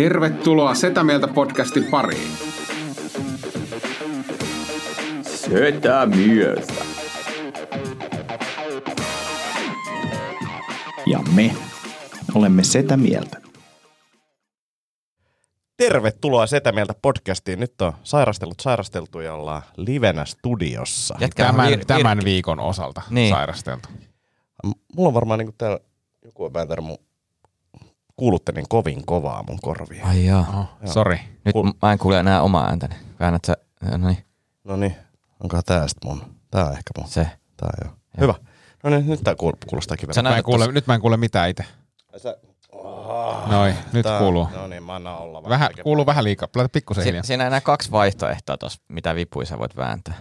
Tervetuloa Setä Mieltä podcastin pariin. Setä mieltä. Ja me olemme Setä Mieltä. Tervetuloa Setä Mieltä podcastiin. Nyt on sairastellut sairasteltu ja ollaan livenä studiossa. Jätkä Tämän, vir- tämän viikon osalta Niin. niin. sairasteltu. M- Mulla on varmaan niinku täällä joku on vääntänyt mun kuulutte niin kovin kovaa mun korviin. Ai joo. Oho, sori. Nyt Kuul- mä en kuule enää omaa ääntäni. Väännät sä, no niin, No niin, onkohan tää sit mun? Tää on ehkä mun. se. Tää joo. Hyvä. No niin, nyt tää kuul- kuulostaa kiveltä. Mä en kuule, tos- nyt mä en kuule mitään itse. Sä... Noin, nyt Tää- kuuluu. No niin, mä annan olla. Vähän, kuuluu vähän liikaa. Laita pikkusen Si- hiljaa. siinä on enää kaksi vaihtoehtoa tuossa, mitä vipuja sä voit vääntää.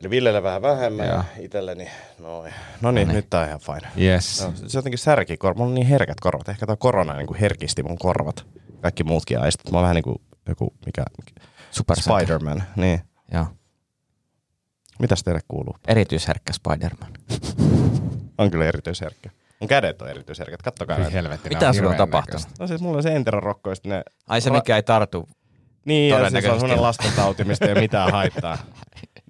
Eli Villelle vähän vähemmän ja itselleni noin. No niin, nyt tää on ihan fine. Yes. No, se jotenkin särki korvat. Mulla on niin herkät korvat. Ehkä tämä korona niin kuin herkisti mun korvat. Kaikki muutkin aistit. Mä oon vähän niin kuin joku, mikä, Super Spider-Man. Niin. Joo. Mitäs teille kuuluu? Erityisherkkä Spider-Man. On kyllä erityisherkkä. Mun kädet on erityisherkät. Kattokaa näitä. helvetti. Mitä sulla on tapahtunut? No siis mulla on se enterorokko, ne... Ai se, mikä ei tartu. Niin, ja siis on sellainen lastentauti, mistä ei ole mitään haittaa.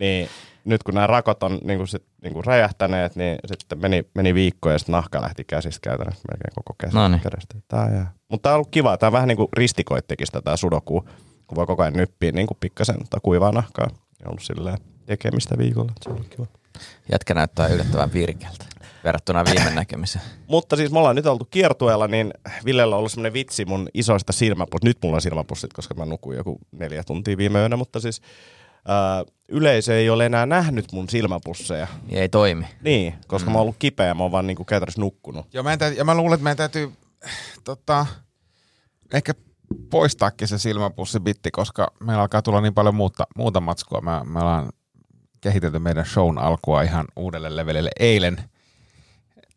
Niin nyt kun nämä rakot on niin kuin sit, niin kuin räjähtäneet, niin sitten meni, meni viikko ja sitten nahka lähti käsistä käytännössä melkein koko käsi, Noniin. kädestä. Tää jää. Mutta tämä on ollut kiva. Tämä vähän niin kuin ristikoittekin sitä tämä sudoku, kun voi koko ajan nyppiä niin kuin pikkasen tai kuivaa nahkaa. Ja ollut silleen tekemistä viikolla. Se on ollut kiva. Jätkä näyttää yllättävän virkeältä verrattuna viime näkemiseen. Mutta siis me ollaan nyt oltu kiertueella, niin Villellä on ollut semmoinen vitsi mun isoista silmäpussit. Nyt mulla on silmäpussit, koska mä nukuin joku neljä tuntia viime yönä, mutta siis yleisö ei ole enää nähnyt mun silmäpusseja. Niin ei toimi. Niin, koska mm. mä oon ollut kipeä ja mä oon vaan niinku käytännössä nukkunut. Joo, meidän täytyy, ja mä luulen, että meidän täytyy tota, ehkä poistaakin se silmäpussibitti, koska meillä alkaa tulla niin paljon muuta, muuta matskua. Me, me ollaan kehitelty meidän shown alkua ihan uudelle levelille eilen.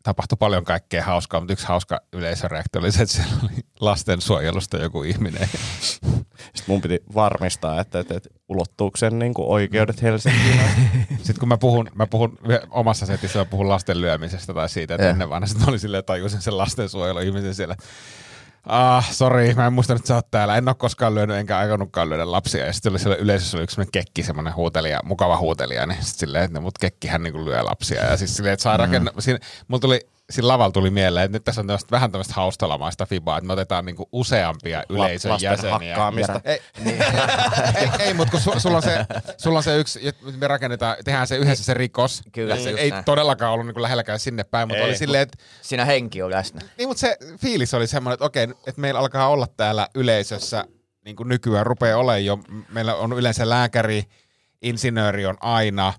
Tapahtui paljon kaikkea hauskaa, mutta yksi hauska yleisöreaktio oli se, että siellä oli lastensuojelusta joku ihminen. Sitten mun piti varmistaa, että, että, että ulottuuko sen niinku oikeudet Helsinkiin. Sitten kun mä puhun, mä puhun omassa setissä, mä puhun lasten lyömisestä tai siitä, että Joo. ennen vanha sitten mä olin silleen, tajusin sen lastensuojeluihmisen siellä. Ah, sori, mä en muista että sä oot täällä. En ole koskaan lyönyt, enkä aikonutkaan lyödä lapsia. Ja sitten oli siellä yleisössä oli yksi semmoinen kekki, semmoinen huutelija, mukava huutelija. Niin sitten silleen, että mut kekkihän niinku lyö lapsia. Ja siis silleen, että saa rakenna... Siinä, mulla tuli, siinä lavalla tuli mieleen, että nyt tässä on tämmöistä, vähän tämmöistä haustalamaista fibaa, että me otetaan niinku useampia yleisön lasten jäseniä. hakkaamista. Ei, ei, ei mutta kun su, sulla, on se, sulla on se yksi, että me rakennetaan, tehdään se yhdessä se rikos. Kyllä, se ei näin. todellakaan ollut niin lähelläkään sinne päin, mutta Ei. oli silleen, että Siinä henki on läsnä. niin, mutta se fiilis oli semmoinen, että okei, että meillä alkaa olla täällä yleisössä, niin kuin nykyään rupeaa olemaan jo, meillä on yleensä lääkäri, insinööri on aina,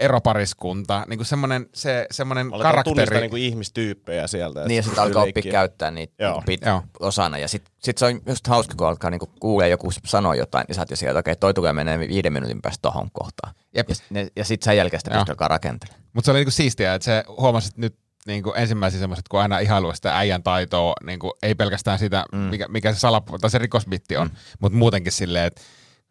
eropariskunta, niin kuin semmoinen, se, semmoinen Aletaan tunnistaa karakteri. niinku ihmistyyppejä sieltä. Niin ja sitten alkaa oppia käyttää niitä Joo. pit- Joo. osana. Ja sitten sit se on just hauska, kun alkaa niinku kuulee joku sanoo jotain, niin sä oot jo sieltä, okei, toi tulee menee viiden minuutin päästä tohon kohtaan. Jep. Ja, ne- ja sitten sen jälkeen sitä pystyy alkaa rakentelemaan. Mutta se oli niinku siistiä, että se huomasi, että nyt niin kuin ensimmäisiä semmoiset, kun aina ihailu sitä äijän taitoa, niin kuin ei pelkästään sitä, mm. mikä, mikä se, salap, tai se rikosbitti on, mm. mutta muutenkin silleen, että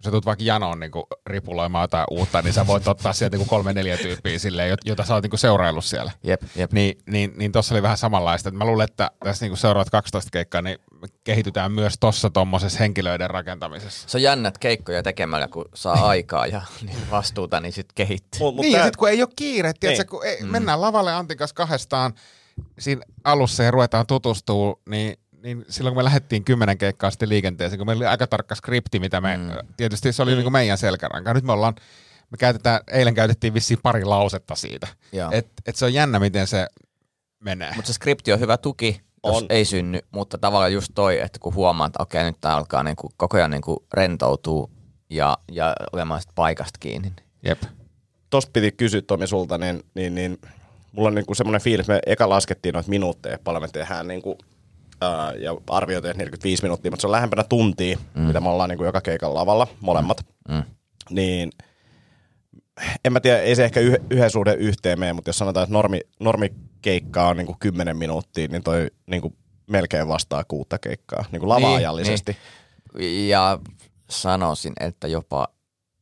sä tulet vaikka janoon niin kuin ripuloimaan jotain uutta, niin sä voit ottaa sieltä niin kuin kolme neljä tyyppiä silleen, jot- jota sä oot niin seuraillut siellä. Jep, jep. Niin, niin, niin tuossa oli vähän samanlaista. Mä luulen, että tässä niin kuin seuraavat 12 keikkaa, niin kehitytään myös tuossa tuommoisessa henkilöiden rakentamisessa. Se on jännät keikkoja tekemällä, kun saa aikaa ja niin vastuuta, niin sitten kehittyy. Mut, mut niin, tää- ja sitten kun ei ole kiire, tiedätkö, Niin. kun ei, mm. mennään lavalle Antin kanssa kahdestaan siinä alussa ja ruvetaan tutustua, niin, niin silloin kun me lähdettiin kymmenen keikkaa sitten liikenteeseen, kun meillä oli aika tarkka skripti, mitä me, mm. tietysti se oli mm. niin kuin meidän selkäranka. Nyt me ollaan, me käytetään, eilen käytettiin vissiin pari lausetta siitä. Joo. Et, et se on jännä, miten se menee. Mutta se skripti on hyvä tuki, jos On. ei synny, mutta tavallaan just toi, että kun huomaa, että okei, nyt tää alkaa niinku, koko ajan niinku rentoutuu ja, ja olemaan sit paikasta kiinni. niin Jep. tosta piti kysyä Tomi sulta, niin, niin, niin mulla on niinku semmoinen fiilis, me eka laskettiin noita minuutteja, paljon me tehdään niinku, ää, ja arvioitiin, että 45 minuuttia, mutta se on lähempänä tuntia, mm. mitä me ollaan niinku joka keikan lavalla, molemmat. Mm. Niin en mä tiedä, ei se ehkä yh- yhden suhde yhteen mene, mutta jos sanotaan, että normi, normikeikka on niinku 10 minuuttia, niin toi niinku melkein vastaa kuutta keikkaa, niinku lava-ajallisesti. Niin. Ja sanoisin, että jopa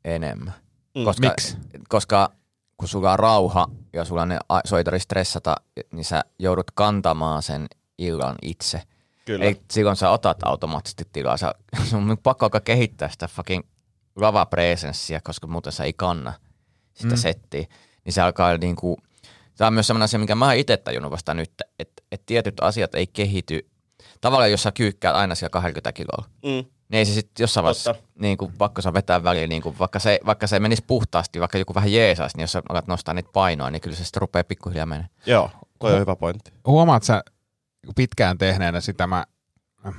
enemmän. Mm. Koska, Miksi? Koska kun sulla on rauha ja sulla on ne soitari stressata, niin sä joudut kantamaan sen illan itse. Kyllä. Ei, silloin sä otat automaattisesti tilaa. Sä, sun on pakko alkaa kehittää sitä fucking lava presenssiä, koska muuten sä ei kanna sitä mm. settiä. Niin se alkaa niinku, tämä on myös sellainen asia, minkä mä oon itse tajunnut vasta nyt, että, että tietyt asiat ei kehity. Tavallaan jos sä kyykkäät aina siellä 20 kiloa, Mm. niin ei se sitten jossain vaiheessa, niin kuin, vaikka sä vetää väliin, niin kuin, vaikka, se, vaikka se menisi puhtaasti, vaikka joku vähän jeesaisi, niin jos sä alat nostaa niitä painoa, niin kyllä se sitten rupeaa pikkuhiljaa menemään. Joo, toi on hyvä pointti. Huomaat sä pitkään tehneenä sitä, mä,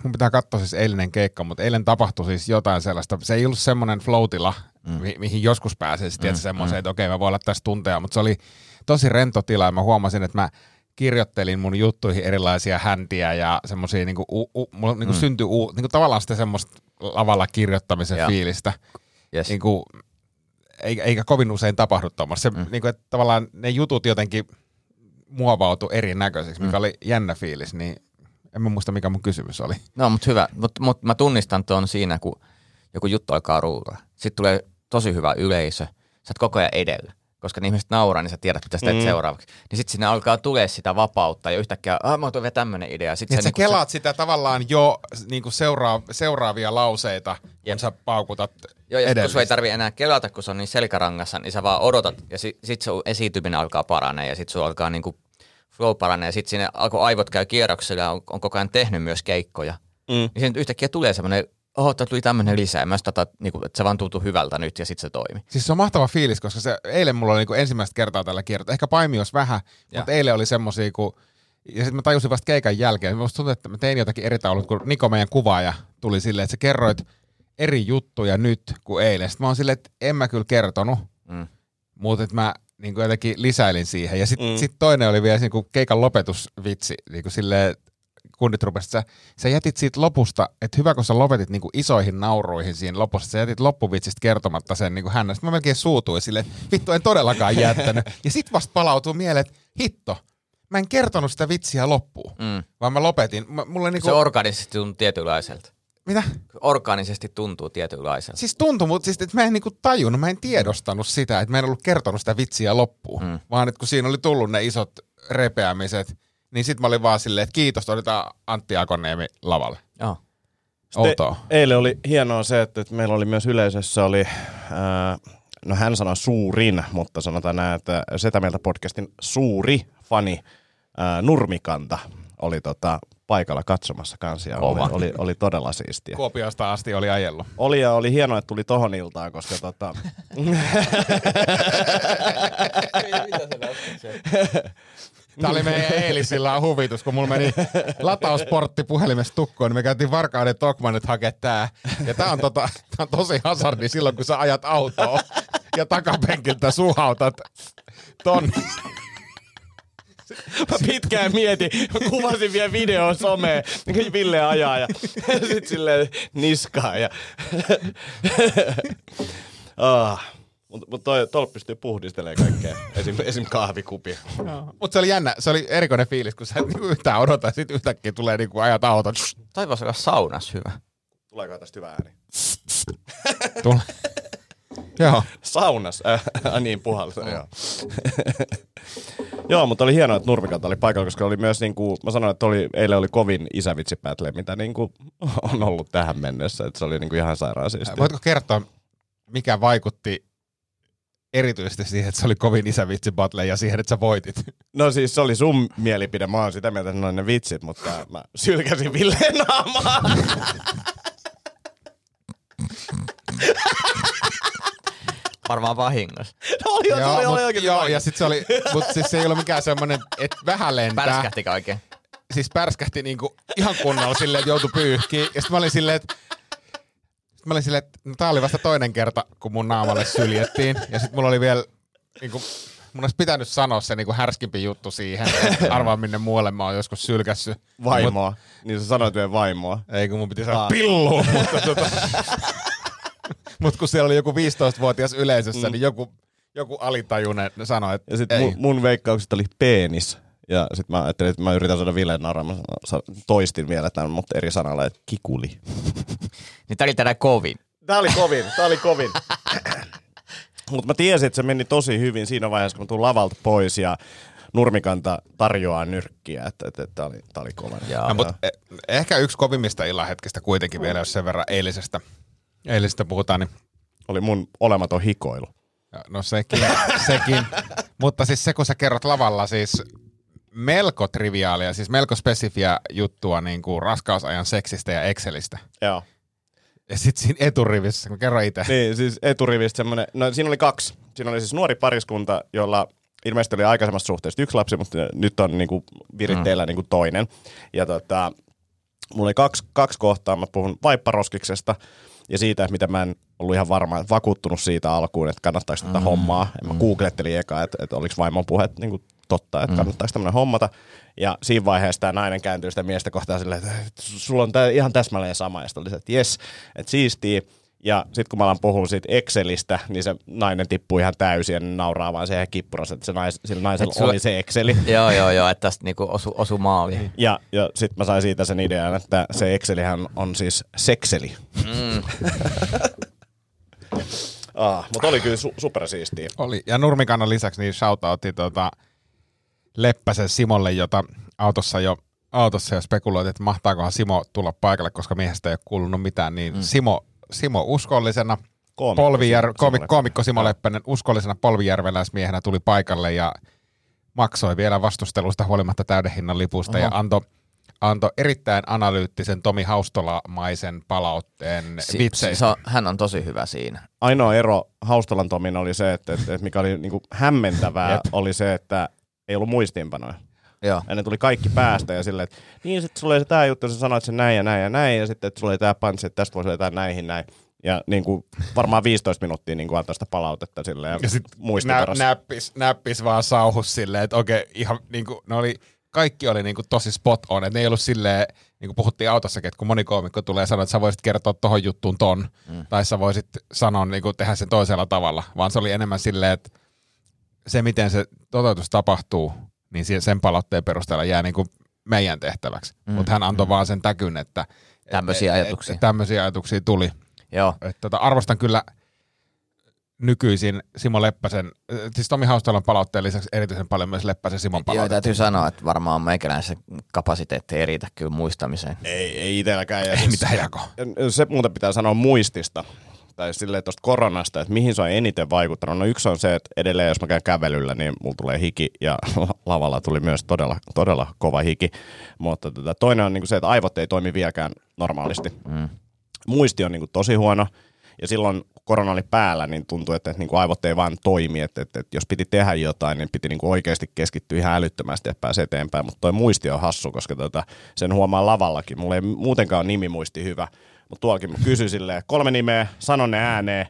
mun pitää katsoa siis eilinen keikka, mutta eilen tapahtui siis jotain sellaista, se ei ollut semmoinen floatila, mm. mi- mihin joskus pääsee, sitten mm. semmoiseen, mm. että okei mä voin olla tässä tunteja, mutta se oli tosi rento tila ja mä huomasin, että mä kirjoittelin mun juttuihin erilaisia häntiä ja semmoisia, niinku, u, u, mulla niinku mm. syntyi u, niinku tavallaan sitä semmoista lavalla kirjoittamisen Joo. fiilistä. Yes. Niin kuin, eikä, eikä kovin usein tapahdu tuommoista. Mm. niin kuin, että tavallaan ne jutut jotenkin muovautu erinäköiseksi, mikä mm. oli jännä fiilis, niin en mä muista mikä mun kysymys oli. No, mutta hyvä. Mutta mut mä tunnistan tuon siinä, kun joku juttu alkaa ruuraa. Sitten tulee tosi hyvä yleisö. Sä oot koko ajan edellä. Koska ne ihmiset nauraa, niin sä tiedät, mitä sä teet mm. seuraavaksi. Niin sitten sinne alkaa tulee sitä vapautta ja yhtäkkiä, ah, mä tulee tämmöinen idea. Sitten Niin, se, sä niinku, kelaat sitä tavallaan jo niin kuin seuraa, seuraavia lauseita, kun Jep. sä paukutat Joo, ja sit, kun sun ei tarvi enää kelata, kun se on niin selkärangassa, niin sä vaan odotat, ja sit, sit sun esiintyminen alkaa paranee, ja sit sun alkaa niinku flow paranee, ja sit sinne alkoi aivot käy kierroksella, ja on, on koko ajan tehnyt myös keikkoja. Mm. Niin siinä yhtäkkiä tulee semmoinen, oho, tää tuli tämmöinen lisää, mä tota, niinku, että se vaan tuntuu hyvältä nyt, ja sit se toimi. Siis se on mahtava fiilis, koska se, eilen mulla oli niinku ensimmäistä kertaa tällä kierrot. Ehkä paimios vähän, Ja. mutta eilen oli semmosia, kun ja sitten mä tajusin vasta keikan jälkeen. Musta tuntuu, että mä tein jotakin eri taulut, kun Niko meidän kuvaaja tuli silleen, että sä kerroit eri juttuja nyt kuin eilen. Sitten mä oon silleen, että en mä kyllä kertonut, Mm. mutta että mä niin kuin jotenkin lisäilin siihen. Ja sitten mm. sit toinen oli vielä niin kuin keikan lopetusvitsi, niin kuin silleen, kundit rupesivat, sä, sä jätit siitä lopusta, että hyvä kun sä lopetit niin kuin isoihin nauruihin siinä lopussa, sä jätit loppuvitsistä kertomatta sen niin kuin hän. Sitten mä melkein suutuin että vittu en todellakaan jättänyt. ja sit vasta palautuu mieleen, että hitto, mä en kertonut sitä vitsiä loppuun, Mm. vaan mä lopetin. Mä, mulle niin Se kuin, orgaanisesti tuntuu tietynlaiselta. mitä? Orgaanisesti tuntuu tietynlaiselta. Siis tuntui, mutta siis, että mä en niinku tajunnut, mä en tiedostanut sitä, että mä en ollut kertonut sitä vitsiä loppuun. Mm. Vaan että kun siinä oli tullut ne isot repeämiset, niin sit mä olin vaan silleen, että kiitos, otetaan Antti Akoniemi lavalle. Joo. Outoa. Eilen oli hienoa se, että, että meillä oli myös yleisössä oli, ää, no hän sanoi suurin, mutta sanotaan näin, että Setä Mieltä podcastin suuri fani ää, Nurmikanta oli tota, paikalla katsomassa kanssa ja oli, oli, oli todella siistiä. Kuopiosta asti oli ajellut. Oli ja oli hienoa, että tuli tohon iltaan, koska tota, Tämä oli meidän eilisillä huvitus, kun mulla meni latausportti puhelimesta tukkoon, niin me käytiin Varkauden Tokmannet hakea tää. Ja tää on, tota, tää on tosi hazardi silloin, kun sä ajat autoa ja takapenkiltä suhautat ton. Mä pitkään mietin, mä kuvasin vielä video someen, niin Ville ajaa ja sit silleen niskaa ja... ah, mutta mut toi, tuolla pystyy puhdistelemaan kaikkea, esim, esim kahvikupia. Mutta se oli jännä, se oli erikoinen fiilis, kun sä et niinku yhtään odota, sit yhtäkkiä tulee niinku ajat auton. Toi voisi olla saunas hyvä. Tuleeko tästä hyvä ääni? Tule. Joo. Saunas, äh, niin puhalta, joo. joo, mutta oli hienoa, että Nurmikanta oli paikalla, koska oli myös, niin kuin, mä sanoin, että oli, eilen oli kovin isävitsipätle, mitä niin kuin, on ollut tähän mennessä, että se oli niin kuin ihan sairaan siistiä. Voitko kertoa, mikä vaikutti erityisesti siihen, että se oli kovin isävitsi battle ja siihen, että sä voitit? No siis se oli sun mielipide, mä oon sitä mieltä, että ne on ne vitsit, mutta mä sylkäsin Villeen naamaa. Varmaan vahingossa. oli, oli, oli, oli mut, oikein joo ja sit se oli, mutta siis se ei ollut mikään semmoinen, että vähän lentää. Pärskähti oikein. Siis pärskähti niinku ihan kunnolla silleen, että joutui pyyhkiin. Ja sitten mä olin silleen, että sit mä olin silleen, että no, tää oli vasta toinen kerta, kun mun naamalle syljettiin. Ja sitten mulla oli vielä, niinku, mun olisi pitänyt sanoa se niinku härskimpi juttu siihen. että Arvaa minne muualle mä oon joskus sylkässyt. Vaimoa. Niin sä sanoit vielä vaimoa. Ei kun mun piti sanoa Aa. pilluun, mutta tota... Mut kun siellä oli joku 15-vuotias yleisössä, mm. niin joku, joku alitajuinen sanoi, että Ja sit ei. mun, mun veikkaukset oli penis. Ja sit mä ajattelin, että mä yritän saada Villeen sa- toistin vielä tämän, mutta eri sanalla, että kikuli. Niin tää oli tänään kovin. Tää oli kovin, tää oli kovin. Mutta mä tiesin, että se meni tosi hyvin siinä vaiheessa, kun mä tulin lavalta pois ja nurmikanta tarjoaa nyrkkiä, että, että, että tämä oli, tää oli kova. No, mutta ehkä yksi kovimmista illanhetkistä kuitenkin vielä, jos sen verran eilisestä, eilisestä puhutaan, niin Oli mun olematon hikoilu. no sekin, sekin. Mutta siis se, kun sä kerrot lavalla siis melko triviaalia, siis melko spesifiä juttua niin kuin raskausajan seksistä ja Excelistä. Joo. Ja sitten siinä eturivissä, kun kerro itse. Niin, siis eturivistä semmoinen, no siinä oli kaksi. Siinä oli siis nuori pariskunta, jolla ilmeisesti oli aikaisemmassa suhteessa yksi lapsi, mutta nyt on niinku viritteillä mm. niinku toinen. Ja tota, mulla oli kaksi, kaksi kohtaa, mä puhun vaipparoskiksesta ja siitä, että mitä mä en ollut ihan varma, vakuuttunut siitä alkuun, että kannattaako tätä mm. hommaa. Mä googlettelin eka, että, että oliko vaimon puheet niin totta, että kannattaako tämmöinen hommata. Ja siinä vaiheessa tämä nainen kääntyy sitä miestä kohtaan silleen, että sulla on tää ihan täsmälleen sama. Ja sitten oli se, että jes, että siistiä. Ja sitten kun mä alan puhua siitä Excelistä, niin se nainen tippuu ihan täysin ja nauraa vaan siihen kippurassa, että se nais, sillä naisella Et sulla- oli se Exceli. Joo, joo, joo, että tästä niinku osu, osu maaliin. Ja, ja sitten mä sain siitä sen idean, että se Excelihän on siis sekseli. Mm. ah, mutta oli kyllä su- supersiistiä. Oli. Ja Nurmikannan lisäksi niin shoutoutti tota Leppäsen Simolle, jota autossa jo, autossa jo spekuloitiin, että mahtaakohan Simo tulla paikalle, koska miehestä ei ole kuulunut mitään, niin mm. Simo, Simo uskollisena, Koomikko Polvijär, Simo- koomik, Simo koomikko Simo. Leppänen uskollisena polvijärveläismiehenä tuli paikalle ja maksoi vielä vastustelusta huolimatta täyden hinnan lipusta Oho. ja antoi antoi erittäin analyyttisen Tomi Haustolamaisen palautteen Si- vitseistä. se on, hän on tosi hyvä siinä. Ainoa ero Haustalan Tomin oli se, että, että, että mikä oli niinku hämmentävää, Jep. oli se, että ei ollut muistiinpanoja. Joo. Ja ne tuli kaikki päästä ja silleen, että niin sitten sulla oli se tää juttu, sä sanoit sen näin ja näin ja näin, ja sitten että sulla oli tää panssi, että tästä voisi jotain näihin näin. Ja niin kuin, varmaan 15 minuuttia niin kuin antoi sitä palautetta silleen ja, Ja sit nä- näppis, näppis vaan sauhus silleen, että okei, ihan niinku, ne oli, kaikki oli niinku tosi spot on, että ne ei ollut silleen, niin kuin puhuttiin autossakin, että kun moni koomikko tulee sanoa, että sä voisit kertoa tohon juttuun ton, mm. tai sä voisit sanoa, niin kuin tehdä sen toisella tavalla, vaan se oli enemmän silleen, että se miten se toteutus tapahtuu, niin sen palautteen perusteella jää niin kuin meidän tehtäväksi. Mm. Mutta hän antoi mm. vaan sen täkyn, että Tämmöisiä ajatuksia. Että tämmöisiä ajatuksia tuli. Joo. Et tota, arvostan kyllä nykyisin Simo Leppäsen, siis Tomi Haustalan palautteen lisäksi erityisen paljon myös Leppäsen Simon Joo, palautetta. täytyy sanoa, että varmaan meikäläisen kapasiteetti ei riitä kyllä muistamiseen. Ei, ei itselläkään. Ja Ei siis- mitään jako. se muuten pitää sanoa muistista, tai silleen tuosta koronasta, että mihin se on eniten vaikuttanut. No yksi on se, että edelleen jos mä käyn kävelyllä, niin mulla tulee hiki, ja lavalla tuli myös todella, todella kova hiki. Mutta tota, toinen on niinku se, että aivot ei toimi vieläkään normaalisti. Mm. Muisti on niinku tosi huono, ja silloin korona oli päällä, niin tuntui, että, että niinku aivot ei vaan toimi, että, että, että jos piti tehdä jotain, niin piti niinku oikeasti keskittyä ihan älyttömästi, että pääsi eteenpäin. Mutta toi muisti on hassu, koska tota, sen huomaa lavallakin. Mulla ei muutenkaan ole nimimuisti hyvä, mutta tuollakin mä kysyin silleen, kolme nimeä, sanon ne ääneen.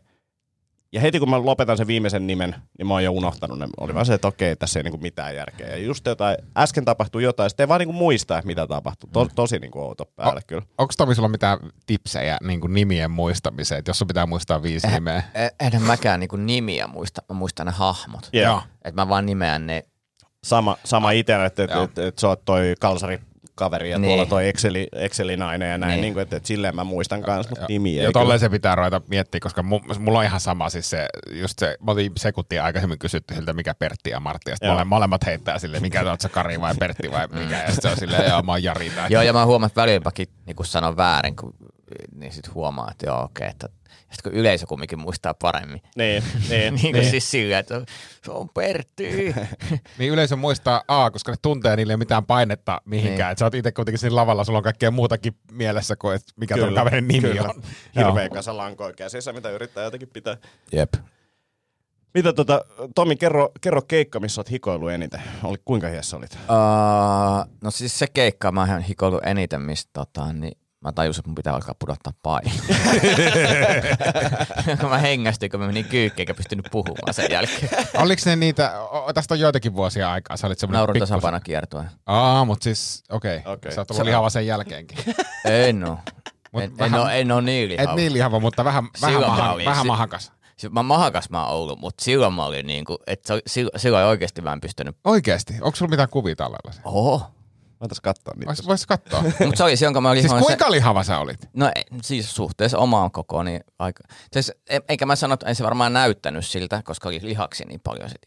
Ja heti kun mä lopetan sen viimeisen nimen, niin mä oon jo unohtanut ne. Oli vaan se, että okei, tässä ei niinku mitään järkeä. Ja just jotain, äsken tapahtui jotain, sitten ei vaan niinku muista, että mitä tapahtui. To, tosi niinku outo päälle kyllä. Onko Tomi sulla mitään tipsejä niin kuin nimien muistamiseen, että jos sun pitää muistaa viisi Eh, nimeä? eh, Enhän mäkään niinku nimiä muista, mä muistan ne hahmot. Joo. Että mä vaan nimeän ne. Sama, sama itsellä, että, että, Joo. että, että sä oot toi kalsari kaveri ja Niin. tuolla toi Exceli, Exceli-nainen ja näin, niin. Niin. kuin, että, että silleen mä muistan kanssa, mutta nimiä Ja tolleen se pitää ruveta miettiä, koska mu- mulla on ihan sama siis se, just se, mä olin sekuntia aikaisemmin kysytty siltä, mikä Pertti ja Martti, ja sitten molemmat heittää silleen, mikä oot sä Kari vai Pertti vai mikä, ja sit se on silleen, joo mä oon Jari tai Joo, ja mä huomaan, että välillä mäkin niin sanon väärin, kun, niin sit huomaa, että joo, okei. Että, ja sit kun yleisö kumminkin muistaa paremmin. Niin, niin, niin kuin siis sillä, että se on Pertti. Niin yleisö muistaa A, koska ne tuntee, niillä ei mitään painetta mihinkään. Niin. Niin. Et sä oot itse kuitenkin siinä lavalla, sulla on kaikkea muutakin mielessä kuin, että mikä tuon kaverin nimi kyllä. on. Hirveä kasa lankoja käsissä, mitä yrittää jotenkin pitää. Jep. Mitä tota, Tomi, kerro, kerro keikka, missä oot hikoillut eniten. Oli, kuinka hiessä olit? Uh, no siis se keikka, mä oon hikoillut eniten, mistä tota, niin mä tajusin, että mun pitää alkaa pudottaa painoa. kun mä hengästyin, kun mä menin kyykkiin, eikä pystynyt puhumaan sen jälkeen. Oliko ne niitä, o- tästä on joitakin vuosia aikaa, sä olit semmoinen Naurun pikkusen- tasapaino kiertue. Aa, mutta siis, okei. Okei. Okay. Sä oot ollut lihava sen jälkeenkin. En oo. Mut En, en, vähän- oo, en oo niin Et lihava. niin lihava, mutta vähän, vähän, maha, olin. vähän Si- mahakas. Si- Mä mahakas mä oon ollut, mutta silloin mä olin niinku, että se- silloin, silloin oikeesti mä en pystynyt. Oikeesti? Onko sulla mitään kuvia tallella? Oho. Voitais katsoa niitä. Vois, vois katsoa. Mutta se oli silloin, kun mä olin siis ihan kuinka lihava sä olit? Se, no ei, siis suhteessa omaan kokoon, niin aika. Siis, e- eikä mä sano, että ei se varmaan näyttänyt siltä, koska oli lihaksi niin paljon sit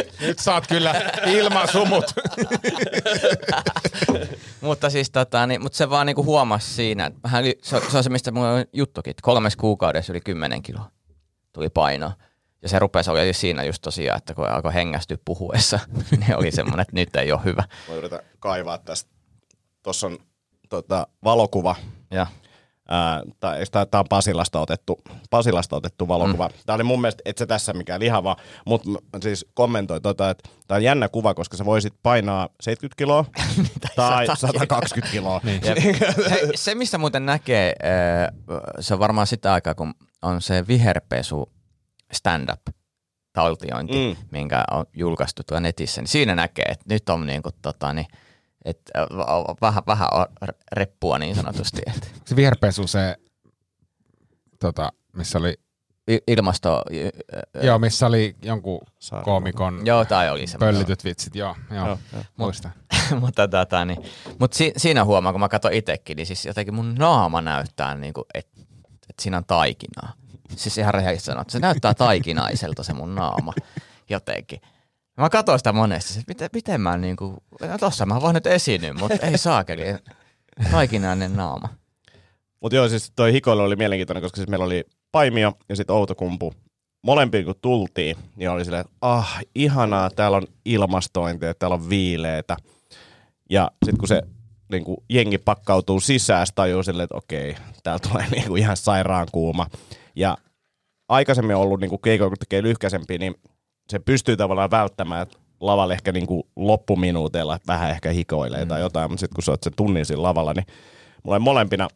nyt saat kyllä ilman sumut. Mutta siis tota, niin, mutta se vaan niinku huomasi siinä, että vähän yli, se, se, on se, mistä mulla on juttukin, että kolmessa kuukaudessa yli 10 kiloa tuli painoa. Ja se rupesi oli siinä just tosiaan, että kun alkoi hengästyä puhuessa, niin oli semmoinen, että nyt ei ole hyvä. Mä yritän kaivaa tästä. Tuossa on tota, valokuva. Ja tää on Pasilasta otettu, Pasilasta otettu valokuva. Mm. Tämä oli mun mielestä, et se tässä mikään lihava, mutta siis kommentoi tota, että tämä on jännä kuva, koska sä voisit painaa 70 kiloa tai 120 kiloa. niin. Hei, se, missä muuten näkee, se on varmaan sitä aikaa, kun on se viherpesu stand-up taltiointi, Mm. minkä on julkaistu tuolla netissä, niin siinä näkee, että nyt on niinku, tota, niin, että äh, vähän, vähän on reppua niin sanotusti. Se viherpesu, se, tota, missä oli, i- ilmasto... joo, missä oli jonkun Saarella. koomikon Joo, tai oli semmoinen. pöllityt vitsit, joo, joo, Joo, joo. muistan. mutta tota, niin, mut si, siinä huomaa, kun mä katson itsekin, niin siis jotenkin mun naama näyttää, niin että et siinä on taikinaa. Siis ihan rehellisesti sanoa, että se näyttää taikinaiselta se mun naama jotenkin. Mä katsoin sitä monesti, että miten, miten mä niinku, no tossa mä voin nyt esiintyä, mutta ei saakeli. Taikinainen naama. Mutta joo, siis toi hikoilu oli mielenkiintoinen, koska siis meillä oli Paimio ja sitten Outokumpu. Molempiin kun tultiin, niin oli silleen, että ah, ihanaa, täällä on ilmastointia, täällä on viileitä. Ja sitten kun se niin kuin jengi pakkautuu sisään, sit tajuu silleen, että okei, täällä tulee niin kuin ihan sairaan kuuma. Ja aikaisemmin on ollut niin kuin keikoilla, kun tekee lyhkäisempiä, niin se pystyy tavallaan välttämään, että lavalle ehkä niin kuin loppuminuuteilla vähän ehkä hikoilee mm. tai jotain, mutta sitten kun sä oot sen tunnin siinä lavalla, niin mulla oli molempina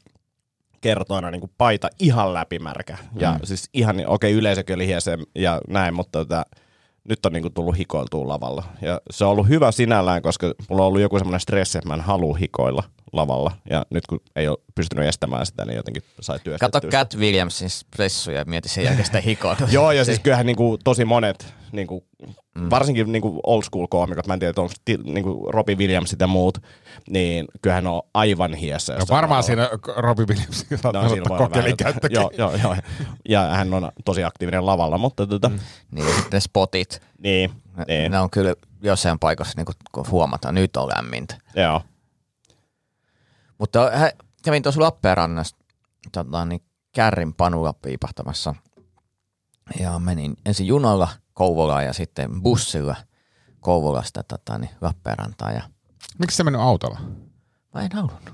kertoina niin kuin paita ihan läpimärkä. Ja mm. siis ihan, okei okay, yleisökin oli hiesen ja näin, mutta tota, nyt on niin kuin tullut hikoiltua lavalla. Ja se on ollut hyvä sinällään, koska mulla on ollut joku semmoinen stressi, että mä en halua hikoilla lavalla. Ja nyt kun ei ole pystynyt estämään sitä, niin jotenkin sai työstettyä Kato. Cat Williamsin pressuja ja mieti sen jälkeen sitä hikoa. Joo, ja siis kyllähän niinku tosi monet, niinku, mm. varsinkin niinku old school koomikot, mä en tiedä, onko ti, niinku Robbie Williamsit ja muut, niin kyllähän ne on aivan hiessä. No varmaan siinä Robbie Williams saattaa siinä ottaa jotain. Joo, joo, joo. Ja hän on tosi aktiivinen lavalla, mutta tota, mm. Niin, ja sitten ne spotit. niin, Ne, niin, ne on kyllä jossain paikassa, niin kun huomataan, nyt on lämmintä. joo. Mutta he, kävin tuossa Lappeenrannassa tota, niin kärrin panulla piipahtamassa. Ja menin ensin junalla Kouvolaan ja sitten bussilla Kouvolasta tota, niin Lappeenrantaan. Ja Miksi sä mennyt autolla? mä en halunnut. Mä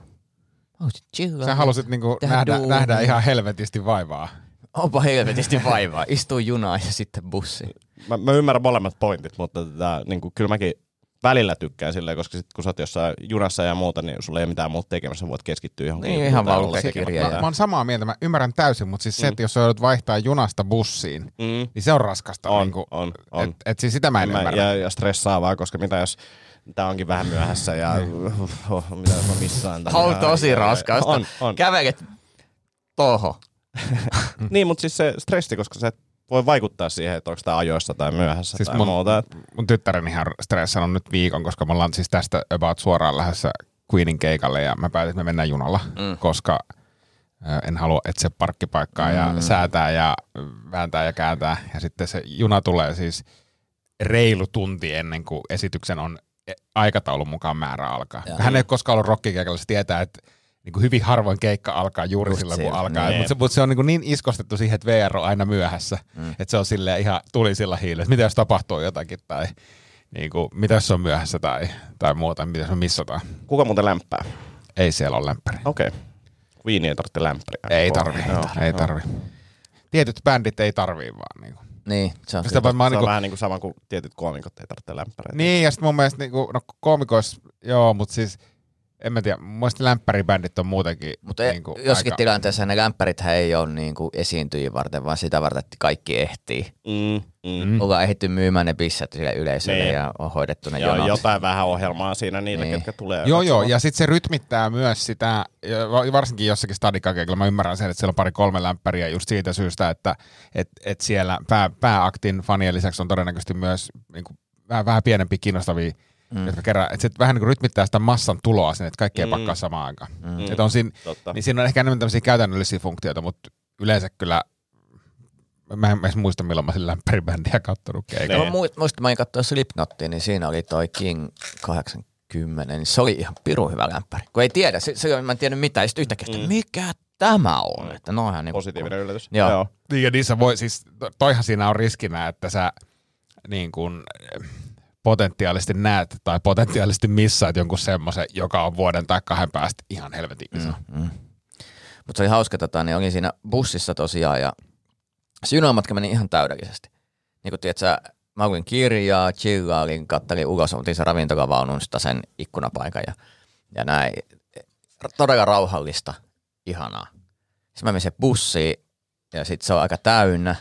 halusin chillaa. Sä halusit niinku nähdä, duunia. nähdä ihan helvetisti vaivaa. Onpa helvetisti vaivaa. Istuu junaan ja sitten bussiin. Mä, mä ymmärrän molemmat pointit, mutta tota, niin kuin, kyllä mäkin välillä tykkään silleen, koska sit, kun sä oot jossain junassa ja muuta, niin sulla ei ole mitään muuta tekemistä, voit keskittyä johonkin. Niin, ihan vaan. Mä, mä oon samaa mieltä, mä ymmärrän täysin, mutta siis se, että jos sä joudut vaihtaa junasta bussiin, Mm. niin se on raskasta. On, niinku, on, on. Et, et siis sitä mä en Mä, ymmärrä. ja, ja stressaavaa, koska mitä jos tää onkin vähän myöhässä ja oh, mitä jos mä missaan tämän. On tosi raskasta. On, on. Kävelet toho. niin, mutta siis se stressi, koska sä et voi vaikuttaa siihen, että onko tämä ajoissa tai myöhässä Siis tai mun, muuta. mun tyttäreni ihan stressannut nyt viikon, koska me ollaan siis tästä about suoraan lähdössä Queenin keikalle ja mä päätin, että me mennään junalla, mm. koska en halua etsiä parkkipaikkaa mm. ja säätää ja vääntää ja kääntää. Ja sitten se juna tulee siis reilu tunti ennen kuin esityksen on e- aikataulun mukaan määrä alkaa. Joo. Hän ei ole koskaan ollut rockikeikalla, se tietää, että niin kuin hyvin harvoin keikka alkaa juuri Just silloin, kun siinä. alkaa. Niin. Mutta se, mut se on niin, kuin niin iskostettu siihen, että VR on aina myöhässä. Mm. Että se on silleen ihan tulisilla hiilillä. että Mitä jos tapahtuu jotakin tai niin kuin, mitä jos se on myöhässä tai, tai muuta, mitä jos me missataan. Kuka muuten lämpää? Ei siellä ole lämpäri. Okei. Okay. Queen ei tarvitse lämpäriä. Ei tarvi, joo, ei tarvi. Tietyt bändit ei tarvii vaan. Niin, kuin. Niin, se on Sitä Se on niin, vähän niin kuin sama kuin tietyt koomikot ei tarvitse lämpäriä. niin, ja sitten mun mielestä niin kuin, no koomikois, joo, mutta siis en mä tiedä, mun mielestä lämpäribändit on muutenkin Mutta niin kuin, jossakin aika- tilanteessa ne lämpärithän ei ole niin kuin esiintyjiä varten, vaan sitä varten, että kaikki ehtii. Mm, mm. Mm. Ollaan ehditty myymään ne bissat sille yleisölle Niin. ja on hoidettu ne Ja jonot. jotain vähän ohjelmaa siinä niille, Niin. ketkä tulee. Joo, joo, ja sitten se rytmittää myös sitä, varsinkin jossakin stadikakeilla, mä ymmärrän sen, että siellä on pari-kolme lämpäriä just siitä syystä, että et, et siellä pää, pääaktin fanien lisäksi on todennäköisesti myös niin kuin, vähän, vähän pienempiä kiinnostavia, mm. jotka kerää, että se vähän niin kuin rytmittää sitä massan tuloa sinne, että kaikki ei Mm. pakkaa samaan aikaan. Mm. Mm. Et on siinä, Totta. niin siinä on ehkä enemmän tämmöisiä käytännöllisiä funktioita, mutta yleensä kyllä Mä en edes muista, milloin mä sen lämpäribändiä kattonut keikalla. Mä muist- muistan, mä en katsoa Slipknottia, niin siinä oli toi King 80, niin se oli ihan pirun hyvä lämpäri. Kun ei tiedä, se, se mä en tiennyt mitään, ja sitten yhtäkkiä, että mikä tämä on, että no ihan niin Positiivinen yllätys. Joo. Niin ja niissä voi, siis to- toihan siinä on riskinä, että sä niin kuin, potentiaalisesti näet tai potentiaalisesti missaat jonkun semmoisen, joka on vuoden tai kahden päästä ihan helvetin iso. Mm. Mutta se oli hauska, tota, niin olin siinä bussissa tosiaan ja se junamatka meni ihan täydellisesti. Niin kuin tiedät, sä, mä luin kirjaa, chillailin, kattelin ulos, oltiin se ravintolavaununsta sen ikkunapaikan ja, ja näin. Todella rauhallista, ihanaa. Sitten mä menin se bussiin ja sitten se on aika täynnä,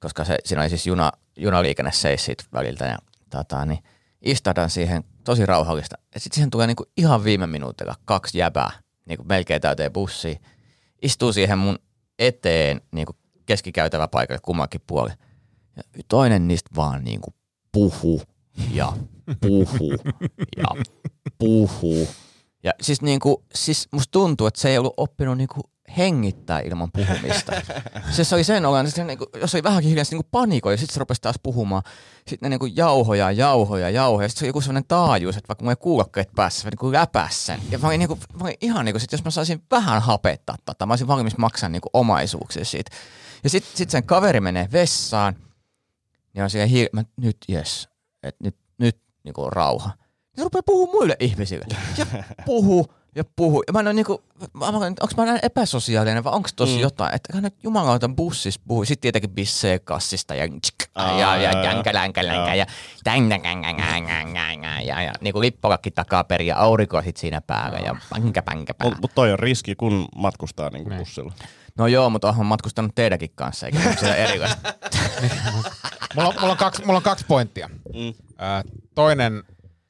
koska se, siinä oli siis juna, junaliikenne seis siitä väliltä ja tota, niin istahdan siihen tosi rauhallista. Ja sitten siihen tulee niinku ihan viime minuutilla kaksi jäbää, niinku melkein täyteen bussiin. Istuu siihen mun eteen niinku keskikäytävä paikalle kummankin puoli. Ja toinen niistä vaan niinku puhu ja puhu ja puhu. Ja siis, niinku, siis musta tuntuu, että se ei ollut oppinut niinku hengittää ilman puhumista. se oli sen että se niinku, jos oli vähänkin hiljaa, se niinku panikoi ja sitten se rupesi taas puhumaan. Sitten ne niinku jauhoja, jauhoja, jauhoja. Sitten se oli joku sellainen taajuus, että vaikka mulla ei kuulokkeet päässä, mä niinku läpäs sen. Ja mä olin, niinku, mä olin ihan niinku, sit jos mä saisin vähän hapettaa tätä, mä olisin valmis maksaa niinku omaisuuksia siitä. Ja sitten sit sen kaveri menee vessaan, ja on siellä hiil... Mä, nyt jes, että nyt, nyt niinku on rauha. Ja se rupeaa puhua muille ihmisille. Ja puhu ja puhuu. Ja mä en ole niinku, onks mä näin epäsosiaalinen vai onks tossa mm. jotain? Että hän nyt jumalauta bussissa puhuu. Sitten tietenkin bissee kassista ja tsk, ja ja ja ja ja ja ja ja ja ja ja ja ja ja ja ja ja ja niinku lippolakki takaperi ja aurinko sit siinä päällä ja pänkä pänkä pää. Mutta mut toi on riski, kun matkustaa niinku niin. bussilla. No joo, mutta onhan matkustanut teidänkin kanssa, eikä se erikoista. mulla, mulla, on kaksi, mulla on kaksi pointtia. Mm. Ö, toinen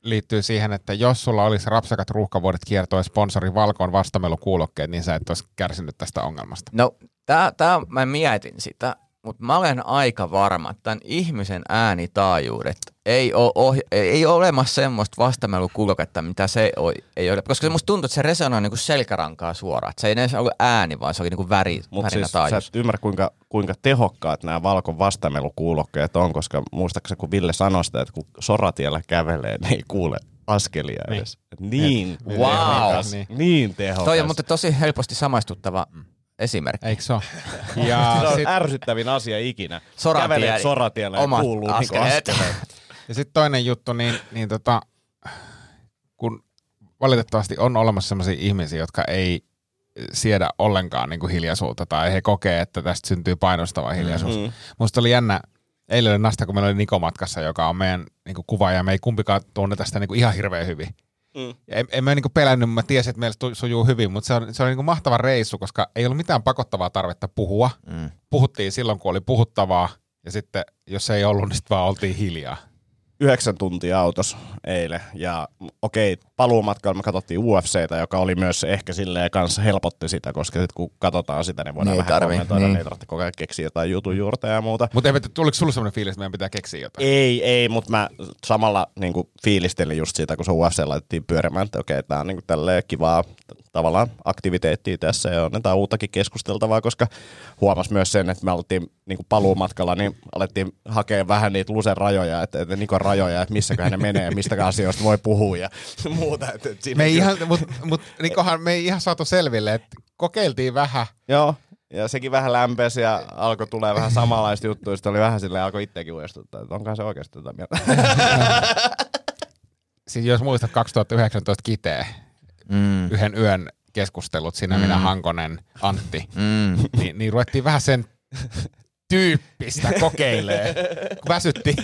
liittyy siihen, että jos sulla olisi rapsakat ruuhkavuodet kiertoa sponsori Valkoon vastamelukuulokkeet, niin sä et olisi kärsinyt tästä ongelmasta. No, tää, tää, mä mietin sitä, mutta mä olen aika varma, että tämän ihmisen äänitaajuudet ei ole, ohja- ei ole olemassa semmoista vastamelukulketta, mitä se o- ei ole. Koska se musta tuntuu, että se resonoi niinku selkärankaa suoraan. Että se ei edes ollut ääni, vaan se oli niinku väri, Mutta värinä siis sä taajuus. et ymmärrä, kuinka, kuinka tehokkaat nämä valkon vastamelukuulokkeet on, koska muistaakseni kun Ville sanoi sitä, että kun soratiellä kävelee, niin ei kuule askelia Niin. edes. Et niin, Wow. tehokas, Niin. niin tehokas. Toi on mutta tosi helposti samaistuttava esimerkki. Eikö se ole? se Ja on sit, ärsyttävin asia ikinä. Soratie- Kävelet soratiellä ja omat kuuluu niinku askeleet. ja sit toinen juttu, niin, niin tota, kun valitettavasti on olemassa sellaisia ihmisiä, jotka ei siedä ollenkaan niin kuin hiljaisuutta tai he kokee, että tästä syntyy painostava hiljaisuus. Mm. Musta oli jännä, eilen oli Nasta, kun meillä oli Niko matkassa, joka on meidän niin kuin kuvaaja, me ei kumpikaan tunneta sitä niin kuin ihan hirveän hyvin. Mm. En, en mä niin kuin pelännyt, mä tiesin, että meillä sujuu hyvin, mutta se, on, se oli niin kuin mahtava reissu, koska ei ollut mitään pakottavaa tarvetta puhua. Mm. Puhuttiin silloin, kun oli puhuttavaa, ja sitten jos ei ollut, niin sitten vaan oltiin hiljaa. Yhdeksän tuntia autossa eilen. Ja okei, paluumatkalla me katsottiin UFCtä, joka oli myös ehkä silleen kanssa helpotti sitä, koska sit kun katsotaan sitä, niin voidaan Niin vähän tarvii, kommentoida, niin. niin. ei tarvitse koko ajan keksiä jotain jutun juurta ja muuta. Mutta tuliko sulle sellainen fiilis, että meidän pitää keksiä jotain? Ei, ei, mutta mä samalla niin kuin, fiilistelin just siitä, kun se UFC laitettiin pyörimään, että okei, tää on niin kuin, tälleen kivaa tavallaan aktiviteettia tässä ja on jotain uuttakin keskusteltavaa, koska huomas myös sen, että me oltiin niin kuin paluumatkalla, niin alettiin hakea vähän niitä Lusen rajoja, että, että Nikon rajoja, että missäköhän ne menee ja mistä asioista voi puhua ja muuta. Että, Me ei kyllä- ihan, mut, mut Nikohan me ei ihan saatu selville, että kokeiltiin vähän. Joo, ja sekin vähän lämpesi ja alkoi tulee vähän samanlaista juttua, sitten oli vähän silleen, alkoi itsekin uudestuttaa, että onkohan se oikeasti tätä mieltä. Siis jos muistat 2019 Kiteä, Mm. yhden yön keskustelut, siinä mm. minä Hankonen, Antti, Mm. niin, niin ruvettiin vähän sen tyyppistä kokeilee. Kun väsyttiin,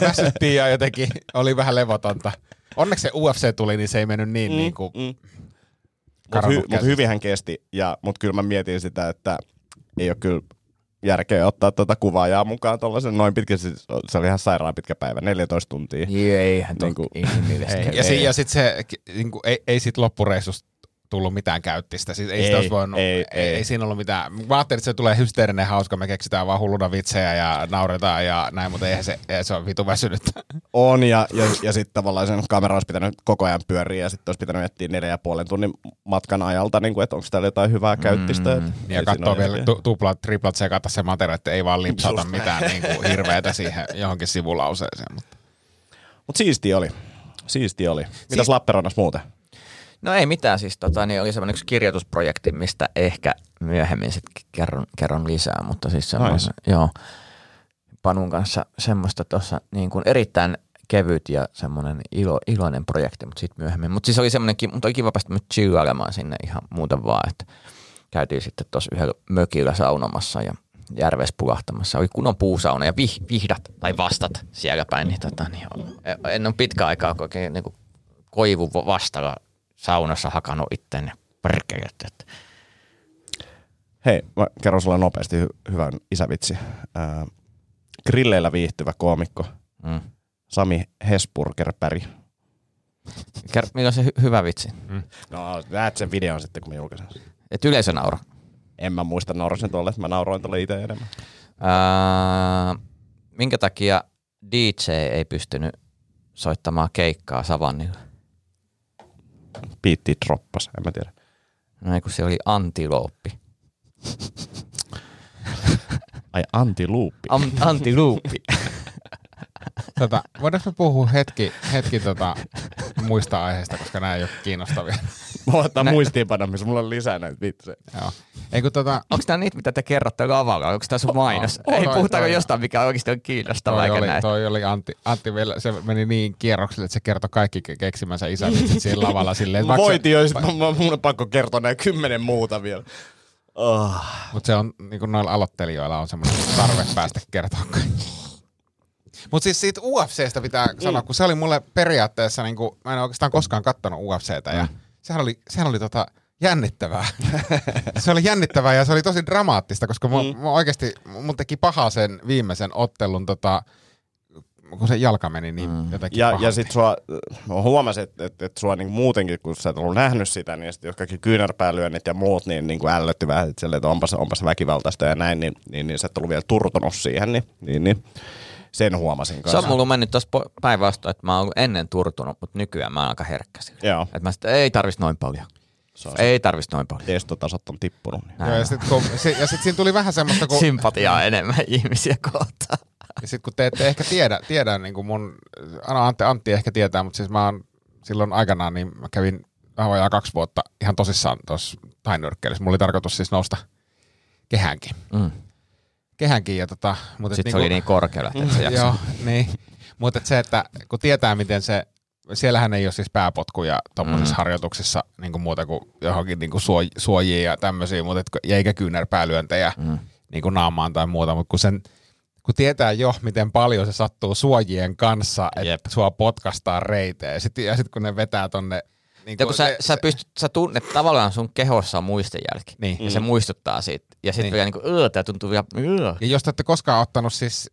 väsyttiin ja jotenkin oli vähän levotonta. Onneksi se UFC tuli, niin se ei mennyt niin, mm. niin kuin mm. Mutta hy, mut käsistä. hyvin hän kesti, ja, mutta kyllä mä mietin sitä, että ei ole kyllä järkeä ottaa tuota kuvaajaa mukaan tuollaisen noin pitkä, siis se oli ihan sairaan pitkä päivä, 14 tuntia. Ei, eihän Niin kuin-. Ei. Ja, si, ja sitten se, niin kuin, ei, ei sit loppureissusta tullut mitään käyttistä. Siis ei, Ei, sitä voinut, ei, ei, ei, ei. ei, siinä ollut mitään. Mä ajattelin, että se tulee hysteerinen hauska, me keksitään vaan hulluna vitsejä ja nauretaan ja näin, mutta eihän se, ei, se on vitu väsynyt. On, ja, ja, ja sitten tavallaan sen kamera olisi pitänyt koko ajan pyöriä, ja sitten olisi pitänyt miettiä neljä ja puolen tunnin matkan ajalta, niin kuin, että onko täällä jotain hyvää käyttistä. Mm, Ja katsoa vielä tu, tuplat, triplat sekata se materiaali, että ei vaan lipsauta mitään niin kuin hirveätä siihen johonkin sivulauseeseen. Mutta. Mutta siisti oli. Siisti oli. Mitäs Siis- Lappeenrannassa muuten? No ei mitään, siis tota, niin oli semmoinen yksi kirjoitusprojekti, mistä ehkä myöhemmin sitten kerron, kerron lisää, mutta siis semmoinen, Nice. joo, Panun kanssa semmoista tuossa niin kuin erittäin kevyt ja semmoinen ilo, iloinen projekti, mutta sitten myöhemmin. Mutta siis oli semmoinen, mutta oli kiva päästä myös chillailemaan sinne ihan muuten vaan, että käytiin sitten tuossa yhdellä mökillä saunomassa ja järves pulahtamassa. Oli kunnon puusauna ja vih, vihdat tai vastat siellä päin. Niin, tota, niin en ole pitkä aikaa oikein niin kuin koivu vastalla saunassa hakannut itteni perkelet. Että Hei, mä kerron sulle nopeasti hy- hyvän isävitsi. Ää, grilleillä viihtyvä koomikko mm. Sami Hesburgerpäri. Ker- mikä on se hy- hyvä vitsi? No, näet sen videon sitten, kun mä julkaisen sen. Et yleisö naura. En mä muista naurasin tuolle, että mä nauroin tuolle itse enemmän. Ää, minkä takia DJ ei pystynyt soittamaan keikkaa Savannilla? Piitti droppas, en mä tiedä. No ei, kun se oli antilooppi. Ai antiluuppi. Am- antilooppi. Tota, voidaanko me puhua hetki, hetki tota, muista aiheista, koska nämä ei ole kiinnostavia. Mä voin ottaa muistiinpano, missä mulla on lisää näitä vitsejä. Joo. Ei kun tota, Onko tämä niitä, mitä te kerrotte lavalla? Onko tämä sun mainos? On, ei toi- puhutaanko toi- jostain, mikä oikeasti on kiinnostavaa toi oli, näin? toi oli Antti, Antti vielä, se meni niin kierrokselle, että se kertoi kaikki ke- keksimänsä isävitsit siinä lavalla silleen. Mä voitin jo, mä- mun on pakko kertoa näin kymmenen muuta vielä. Oh. Mutta se on, niin kuin noilla aloittelijoilla on semmoinen tarve päästä kertoa kaikki. Mutta siis siitä UFCstä pitää Mm. sanoa, kun se oli mulle periaatteessa, niin kuin, mä en oikeastaan koskaan kattonut UFCtä, ja Mm. sehän oli, sehän oli tota, jännittävää. se oli jännittävää ja se oli tosi dramaattista, koska Mm. mä oikeasti, mun teki paha sen viimeisen ottelun, tota, kun se jalka meni niin mm. jotenkin Ja, ja pahalti. sit sua, mä huomasin, että et, et sua niin muutenkin, kun sä et ollut nähnyt sitä, niin sit jos kaikki kyynärpäälyönnit ja muut, niin, niin kuin ällötti vähän, että, että onpas, onpas väkivaltaista ja näin, niin, niin, niin sä et ollut vielä turtunut siihen, niin, niin, niin sen huomasin Se kanssa. on mulla mennyt tuossa päinvastoin, että mä oon ennen turtunut, mutta nykyään mä oon aika herkkä sille. Joo, Että mä sitten, ei tarvitsisi noin paljon. se Ei tarvitsisi noin paljon. testotasot on tippunut. Niin. Joo, ja sitten se, ja sit siinä tuli vähän semmoista, kun, Sympatiaa enemmän ihmisiä kohtaan. Ja sitten kun te ette ehkä tiedä, tiedä niin kuin mun, no Antti, Antti ehkä tietää, mutta siis mä oon silloin aikanaan, niin mä kävin vähän vajaa kaksi vuotta ihan tosissaan tuossa tainyrkkeilyssä. Mulla oli tarkoitus siis nousta kehänkin. Mm. Kehänkin ja tota, mutta Sitten se oli niin korkealla, että et sä jaksa. Joo, niin. Mutta se, että kun tietää, miten se, siellähän ei ole siis pääpotkuja tuommoisissa Mm. mm. harjoituksissa niin kuin muuta kuin johonkin niin kuin suoj, suojia ja tämmöisiä, mutta et, ja eikä kyynärpäälyöntejä Mm. niin kuin naamaan tai muuta, mutta kun sen kun tietää jo, miten paljon se sattuu suojien kanssa, että Jep. sua potkastaa reiteen. Ja sitten sit kun ne vetää tonne... Niin Ja kun sä, se, sä, pystyt, sä tunnet tavallaan sun kehossa on muistenjälki. Niin. Ja se muistuttaa siitä. Ja sitten Niin. vielä niinku, öö, tää tuntuu vielä, öö. Ja jos te ette koskaan ottanut siis,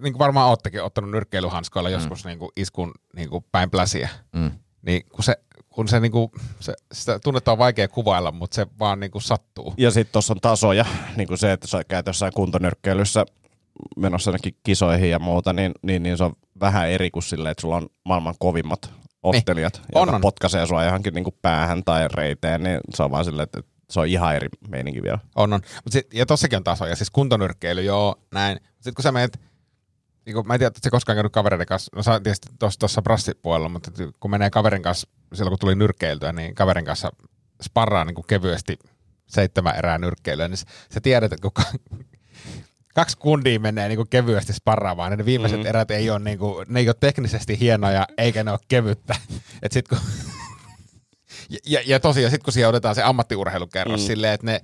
niin kuin varmaan oottekin ottanut nyrkkeilyhanskoilla joskus niin kuin iskun niin kuin päin pläsiä, Mm. niin kun se, kun se, niin kuin, se sitä tunnetta on vaikea kuvailla, mutta se vaan niin kuin sattuu. Ja sitten tuossa on tasoja, niin kuin se, että sä käyt jossain kuntonyrkkeilyssä menossa ainakin kisoihin ja muuta, niin, niin, niin se on vähän eri kuin silleen, että sulla on maailman kovimmat ottelijat, On, jotka on. potkaisee sua johonkin niin kuin päähän tai reiteen, niin se on vaan silleen, että se on ihan eri meininki vielä. On, on. Mut sit, ja tossakin on tasoja, siis kuntonyrkkeily, joo, näin. Sitten kun sä menet, niin kun, mä en tiedä, että se koskaan käynyt kavereiden kanssa, no sä tietysti tuossa, brassipuolella, mutta kun menee kaverin kanssa, silloin kun tuli nyrkkeiltyä, niin kaverin kanssa sparraa niin kevyesti seitsemän erää nyrkkeilyä, niin sä, tiedät, että kun ka- kaksi kundia menee niin kuin kevyesti sparraamaan, niin ne viimeiset Mhm. mm. erät ei ole, niin kuin, ne ei ole teknisesti hienoja, eikä ne ole kevyttä. Et sit kun ja, ja, ja tosiaan sit kun siihen otetaan se ammattiurheilukerros mm. silleen, että ne,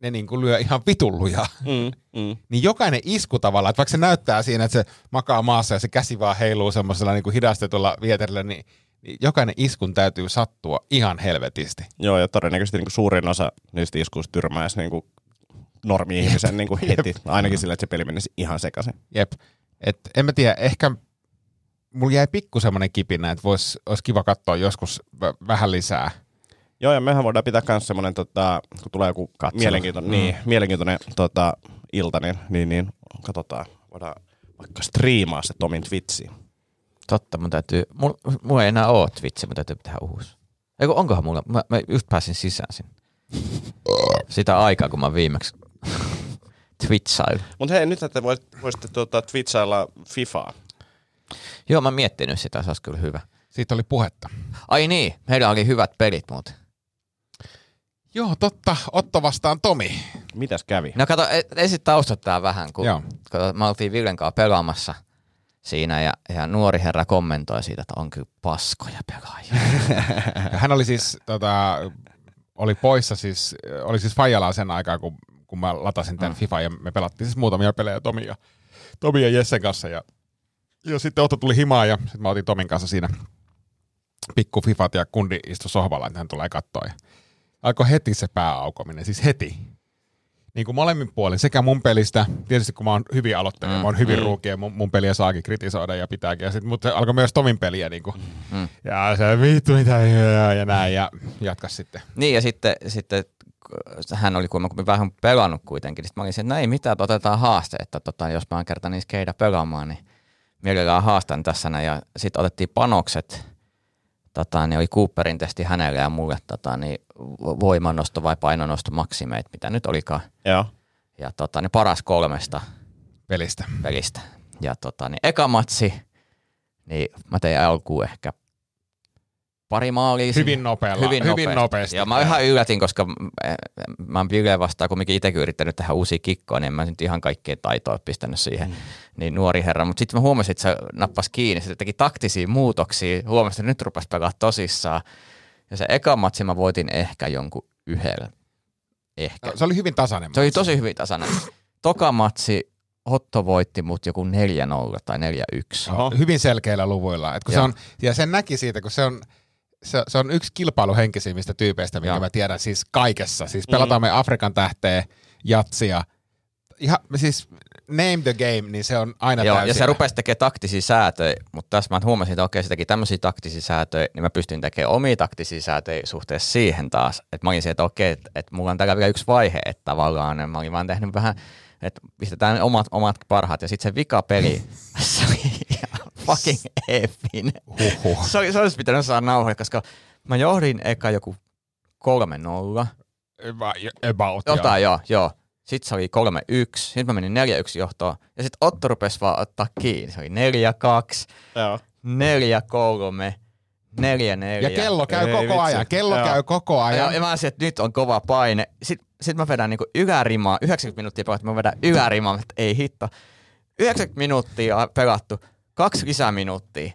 ne niin kuin lyö ihan vitulluja, Mm, mm. niin jokainen isku tavallaan, että vaikka se näyttää siinä, että se makaa maassa ja se käsi vaan heiluu semmoisella niin kuin hidastetulla vieterillä, niin, niin jokainen iskun täytyy sattua ihan helvetisti. Joo, ja todennäköisesti niin kuin suurin osa niistä iskuista tyrmäisi niin kuin normi-ihmisen niin kuin heti. Ainakin sillä, että se peli menisi ihan sekaisin. Jep. Et en mä tiedä, ehkä mulla jäi pikku semmoinen kipinä, että vois, olisi kiva katsoa joskus v- vähän lisää. Joo, ja mehän voidaan pitää myös semmoinen, tota, kun tulee joku Katselu. mielenkiintoinen, mm. niin, mielenkiintoinen tota, ilta, niin, niin, niin katsotaan, voidaan vaikka striimaa se Tomin Twitchiin. Totta, mun täytyy, mulla, mulla ei enää oo Twitchi, mun täytyy tehdä uusi. Eikö onkohan mulla, mä, mä just pääsin sisään sinne. Sitä aikaa, kun mä viimeksi Twitchailin. Mutta hei, nyt että voit, voisitte tota, Twitchailla Fifaa. Joo, mä miettinyt sitä, se olisi kyllä hyvä. Siitä oli puhetta. Ai niin, meillä oli hyvät pelit muuten. Joo, totta. Otto vastaan Tomi. Mitäs kävi? No kato, ensin taustottaa vähän, kun Joo. kato, me oltiin Villen kanssa pelaamassa siinä ja, ja nuori herra kommentoi siitä, että on kyllä paskoja pelaajia. Hän oli siis, tota, oli poissa siis, oli siis Fajalla sen aikaa, kun, kun mä latasin tämän mm. FIFA ja me pelattiin siis muutamia pelejä Tomi ja, Tomi ja Jessen kanssa ja, ja sitten Otto tuli himaan ja sitten mä otin Tomin kanssa siinä pikku Fifat ja kundi istui sohvalla, että hän tulee katsoa ja alkoi heti se pääaukominen, siis heti. Niin kuin molemmin puolin, sekä mun pelistä, tietysti kun mä oon hyvin aloittanut, mm, mä oon hyvin mm. ruukia, mun, mun peliä saakin kritisoida ja pitääkin, ja sit, mutta se alkoi myös Tomin peliä, niin kuin, mm. ja se vittu mitä ja, näin, ja jatkas sitten. niin ja sitten, sitten hän oli kuulemma vähän pelannut kuitenkin. Sitten mä olin että no ei mitään, otetaan haaste, että tota, jos mä oon kerta niin skeida pelaamaan, niin mielellään haastan tässä. näin. Ja sitten otettiin panokset, tota, niin oli Cooperin testi hänelle ja mulle tota, niin vo- voimannosto vai painonnosto maksimeit, mitä nyt olikaan. Joo. Ja tota, niin paras kolmesta pelistä. pelistä. Ja tota, niin eka matsi, niin mä tein alkuun ehkä pari maalia. Hyvin nopealla, hyvin nopeasti. Ja mä ihan yllätin, koska mä oon Ville vastaan kumminkin itsekin yrittänyt tehdä uusia kikkoja, niin en mä nyt ihan kaikkea taitoa pistänyt siihen. Mm. Niin nuori herra. Mutta sitten mä huomasin, että se nappasi kiinni, se teki taktisia muutoksia, huomasin, että nyt rupesi pelaa tosissaan. Ja se eka matsi mä voitin ehkä jonkun yhdellä. Ehkä. Se oli hyvin tasainen. Se oli matsi. tosi hyvin tasainen. Toka matsi Otto voitti mut joku 4-0 tai 4-1. Oho. Hyvin selkeillä luvuilla. Et kun se Joo. on, ja sen näki siitä, kun se on, se, se on yksi kilpailuhenkisimmistä tyypeistä, minkä Joo. mä tiedän siis kaikessa. Siis pelataan me Afrikan tähteä, jatsia. Ihan, siis name the game, niin se on aina Joo, täysillä. ja se rupesi tekemään taktisia säätöjä, mutta tässä mä huomasin, että okei, se teki tämmöisiä taktisia säätöjä, niin mä pystyn tekemään omia taktisia säätöjä suhteessa siihen taas. Että mä olin se, että okei, että, että mulla on täällä vielä yksi vaihe, että tavallaan mä olin vaan tehnyt vähän, että pistetään omat, omat parhaat, ja sitten se vika peli, se oli ihan fucking epin. Huhhuh. Se, se olisi pitänyt saada nauhoja, koska mä johdin eka joku 3-0, Eba- About, Jotain, joo, joo. Sitten se oli 3-1, sitten mä menin 4-1 johtoon, ja sitten Otto rupesi vaan ottaa kiinni. Se oli 4-2, Joo. 4-3, 4-4. Ja kello käy Ei koko vitsi. ajan. Kello Joo. käy koko Ja, ajan. ja mä olisin, että nyt on kova paine. Sitten sit mä vedän niinku ylärimaa, 90 minuuttia pelattu, mä vedän ylärimaa, että ei hitto. 90 minuuttia pelattu, kaksi lisäminuuttia.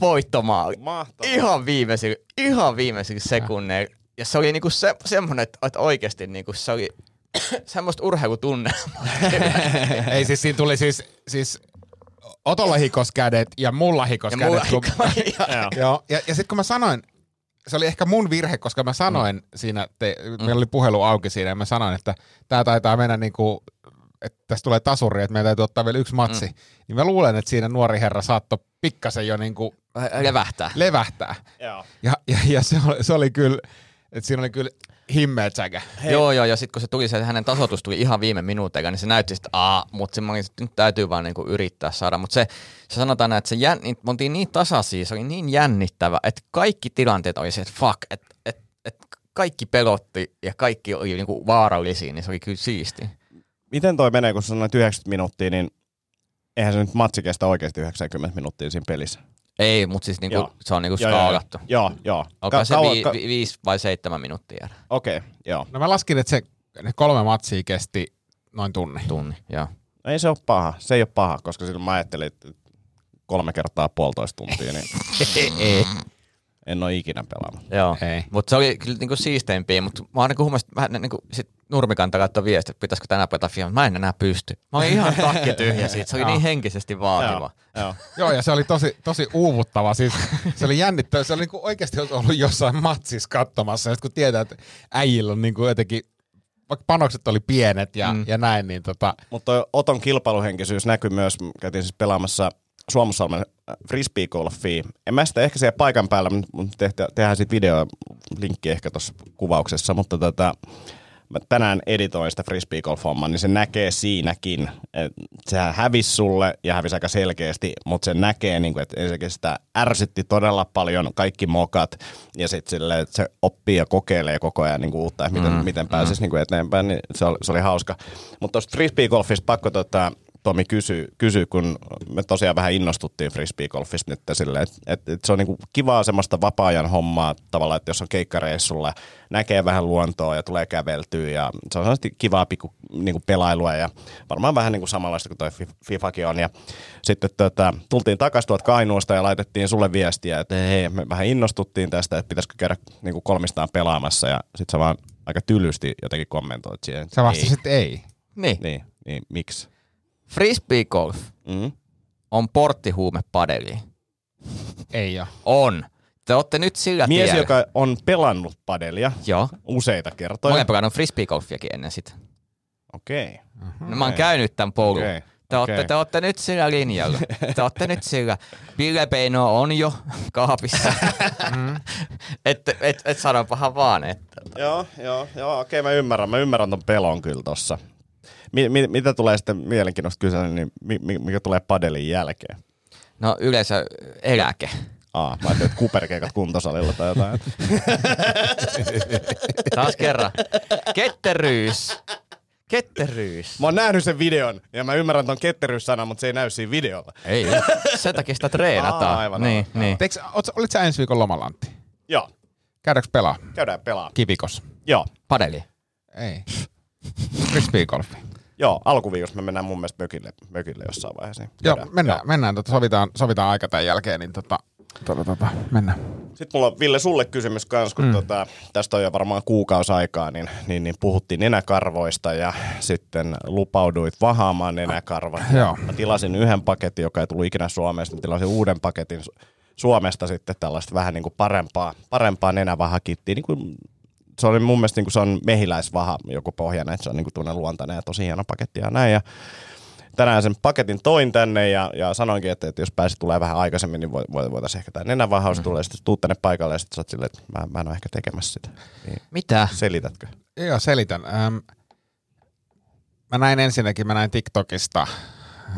Voittomaali. Mahtavaa. Ihan viimeisillä, ihan viimeisillä sekunneilla. Ja se oli niinku se, semmoinen, että, oikeasti niinku se oli semmoista urheilutunnelmaa. Ei siis siinä tuli siis, siis Otolla hikos kädet ja mulla hikos ja kädet. mulla kun- ja, Joo, ja, ja sitten kun mä sanoin, se oli ehkä mun virhe, koska mä sanoin mm. siinä, te, meillä oli puhelu auki siinä, ja mä sanoin, että tämä taitaa mennä niin kuin, että tästä tulee tasuri, että meidän täytyy ottaa vielä yksi matsi. Mm. Niin mä luulen, että siinä nuori herra saattoi pikkasen jo niin kuin levähtää. levähtää. Joo. Ja, ja, ja se, oli, se oli kyllä, että siinä oli kyllä himmeä säkä. Joo, joo, ja sitten kun se tuli, se hänen tasoitus tuli ihan viime minuuteilla, niin se näytti, että aa, mutta nyt täytyy vaan niinku yrittää saada. Mutta se, se sanotaan näin, että se jän, niin, me oltiin niin tasaisia, se oli niin jännittävä, että kaikki tilanteet oli se, että fuck, että et, et kaikki pelotti ja kaikki oli niinku vaarallisia, niin se oli kyllä siisti. Miten toi menee, kun sä sanoit 90 minuuttia, niin eihän se nyt matsi kestä oikeasti 90 minuuttia siinä pelissä. Ei, mutta siis niinku, Joo. se on niinku Joo, joo, skaalattu. Joo, joo. Alkaa Ka- se kauan- vi, ka- vi, viisi vai seitsemän minuuttia. Okei, okay, joo. No mä laskin, että se ne kolme matsia kesti noin tunnin. Tunni, joo. No Ei se ole paha. Se ei ole paha, koska silloin mä ajattelin, että kolme kertaa puolitoista tuntia, niin en ole ikinä pelannut. Joo, Ei. mutta se oli kyllä niinku siisteimpiä, mutta mä oon niinku huomasin, että vähän niinku sit nurmikanta laittoi viesti, että pitäisikö tänään pelata FIFA, mä en enää pysty. Mä olin ihan takki tyhjä siitä, se oli niin henkisesti vaativa. Joo, joo. Joo, ja se oli tosi, tosi uuvuttava. Siis, se oli jännittävä. Se oli niinku oikeasti ollut jossain matsissa katsomassa. Ja kun tietää, että äijillä on niinku jotenkin, vaikka panokset oli pienet ja, mm. ja näin, niin tota, Mutta Oton kilpailuhenkisyys näkyy myös, käytiin siis pelaamassa Suomussalmen frisbeegolfia. En mä sitä ehkä siellä paikan päällä, mutta tehtä, tehdään sitten video, linkki ehkä tuossa kuvauksessa, mutta tota, mä tänään editoin sitä frisbeegolf-hommaa, niin se näkee siinäkin. Et sehän hävisi sulle ja hävisi aika selkeästi, mutta se näkee, niin kuin, että ensinnäkin sitä ärsytti todella paljon kaikki mokat ja sitten sille, että se oppii ja kokeilee koko ajan niin kuin uutta, että miten, mm, miten pääsisi mm. niin kuin eteenpäin, niin se oli, se oli hauska. Mutta tuosta frisbeegolfista pakko tota, Tomi kysyi, kysy, kun me tosiaan vähän innostuttiin frisbeegolfista nyt silleen, että et, et se on niinku kivaa semmoista vapaa-ajan hommaa tavallaan, että jos on keikkareissulla, näkee vähän luontoa ja tulee käveltyä ja se on sellaista kivaa pikku niinku pelailua ja varmaan vähän niinku samanlaista kuin toi FIFAkin on. Ja sitten tota, tultiin takaisin tuolta Kainuusta ja laitettiin sulle viestiä, että hei, me vähän innostuttiin tästä, että pitäisikö käydä niinku kolmistaan pelaamassa ja sitten sä vaan aika tylysti jotenkin kommentoit siihen. Sä vastasit ei. ei. Niin. Niin, niin miksi? Frisbee golf Mm. on porttihuume padeliin. Ei jo. On. Te olette nyt sillä Mies, tiellä. joka on pelannut padelia Joo. useita Mä kertoja. olen pelannut frisbeegolfiakin ennen sitä. Okei. No, mä oon käynyt tämän polun. Okei, Te, okei. olette, te olette nyt sillä linjalla. Te olette nyt sillä. Ville Peino on jo kaapissa. Mm. et, et, et sanopahan vaan, että Joo, joo, joo, okei, mä ymmärrän. Mä ymmärrän ton pelon kyllä tossa. Mi- mi- mitä tulee sitten mielenkiintoista kysellä, niin mi- mi- mikä tulee padelin jälkeen? no yleensä eläke. Aa, mä ajattelin, että kuperkeikat kuntosalilla tai jotain. Taas kerran. Ketteryys. Ketteryys. Mä oon nähnyt sen videon ja mä ymmärrän ton ketteryyssanan, mutta se ei näy siinä videolla. Ei, sen takia sitä treenataan. Aa, aivan, niin, aivan. niin. Teekö, oot, olit sä ensi viikon lomalantti? Joo, Käydäänkö pelaa? käydään pelaa. Kivikos? Joo, Padeli. Ei. Frisbeegolfi. Joo, alkuviikossa me mennään mun mielestä mökille, mökille jossain vaiheessa. niin Joo, käydään. mennään, mennään tota, sovitaan, sovitaan aika tämän jälkeen, niin tota, tota, tota, mennään. Sitten mulla on Ville sulle kysymys kanssa, kun mm. tota, tästä on jo varmaan kuukausi aikaa, niin, niin, niin puhuttiin nenäkarvoista ja sitten lupauduit vahaamaan nenäkarvat. Joo. Mä tilasin yhden paketin, joka ei tullut ikinä Suomesta, mä tilasin uuden paketin Su- Suomesta sitten tällaista vähän niin kuin parempaa, parempaa nenävahakittia. Niin kuin, se oli mun mielestä niin kuin se on mehiläisvaha joku pohjana, että se on niin kuin tuonne luontainen ja tosi hieno paketti ja näin. Ja tänään sen paketin toin tänne ja, ja sanoinkin, että, että jos pääsit tulee vähän aikaisemmin, niin voi, voi, voitaisiin ehkä tämä nenävahaus mm. tulee. Sitten tuut tänne paikalle ja sitten sä oot silleen, että mä, mä en ole ehkä tekemässä sitä. Niin, Mitä? selitätkö? Joo, selitän. Ähm, mä näin ensinnäkin, mä näin TikTokista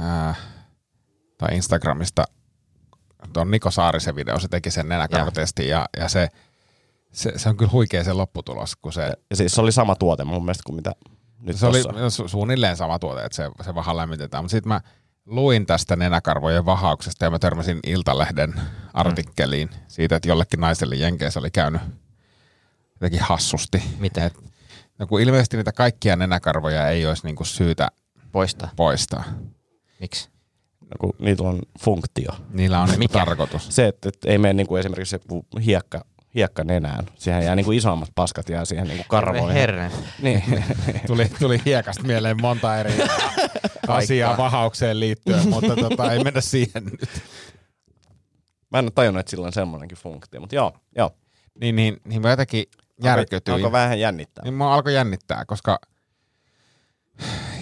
äh, tai Instagramista tuon Niko Saarisen video, se teki sen nenäkarvatestin ja, ja se, se, se, on kyllä huikea se lopputulos, kun se, Ja siis se oli sama tuote mun mielestä kuin mitä nyt se oli tossa. su- suunnilleen sama tuote, että se, se vähän lämmitetään. Mutta sitten mä luin tästä nenäkarvojen vahauksesta ja mä törmäsin Iltalehden artikkeliin siitä, että jollekin naiselle Jenkeissä oli käynyt jotenkin hassusti. Miten? Et, no kun ilmeisesti niitä kaikkia nenäkarvoja ei olisi niinku syytä Poista. poistaa. Miksi? No, kun niitä on funktio. Niillä on niinku Mikä? tarkoitus. Se, että, että ei mene niin kuin esimerkiksi se hiekka, hiekka nenään. Siihen jää niin kuin isommat paskat jää siihen niin kuin karvoihin. Herren. Niin. Tuli, tuli hiekasta mieleen monta eri asiaa vahaukseen liittyen, mutta tota, ei mennä siihen nyt. Mä en ole tajunnut, että sillä on semmoinenkin funktio, mutta joo, joo. Niin, niin, niin mä jotenkin järkytyin. Onko vähän jännittää? Niin mua alkoi jännittää, koska...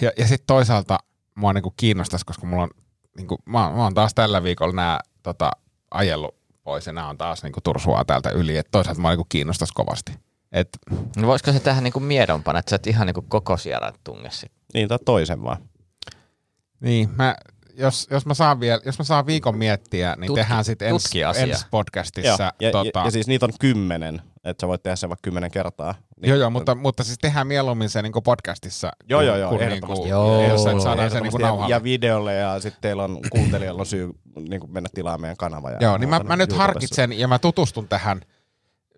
Ja, ja sitten toisaalta mua niinku kiinnostaisi, koska mulla on... Niinku, mä, mä oon taas tällä viikolla nää tota, ajellut pois ja nää on taas niinku tursua täältä yli. Et toisaalta mua niinku kiinnostaisi kovasti. Et, No voisiko se tehdä niinku miedompana, että sä et ihan niinku koko sierran tunge sit. Niin, tai toisen vaan. niin, mä, jos, jos, mä saan vielä, jos mä saan viikon miettiä, niin Tutki- tehdään sitten ensi ens podcastissa. ja, tota, ja, ja, siis niitä on kymmenen, että sä voit tehdä sen vaikka kymmenen kertaa. Niin, Joo, joo, mutta, mutta siis tehdään mieluummin se niinku podcastissa. Joo, joo, joo, kun ehdottomasti. Niinku, Joo. jos saadaan se niinku ja, nauhalle. ja videolle ja sitten teillä on kuuntelijalla on syy niin mennä tilaamaan meidän kanava. Ja Joo, niin mä, mä nyt YouTubessa. harkitsen ja mä tutustun tähän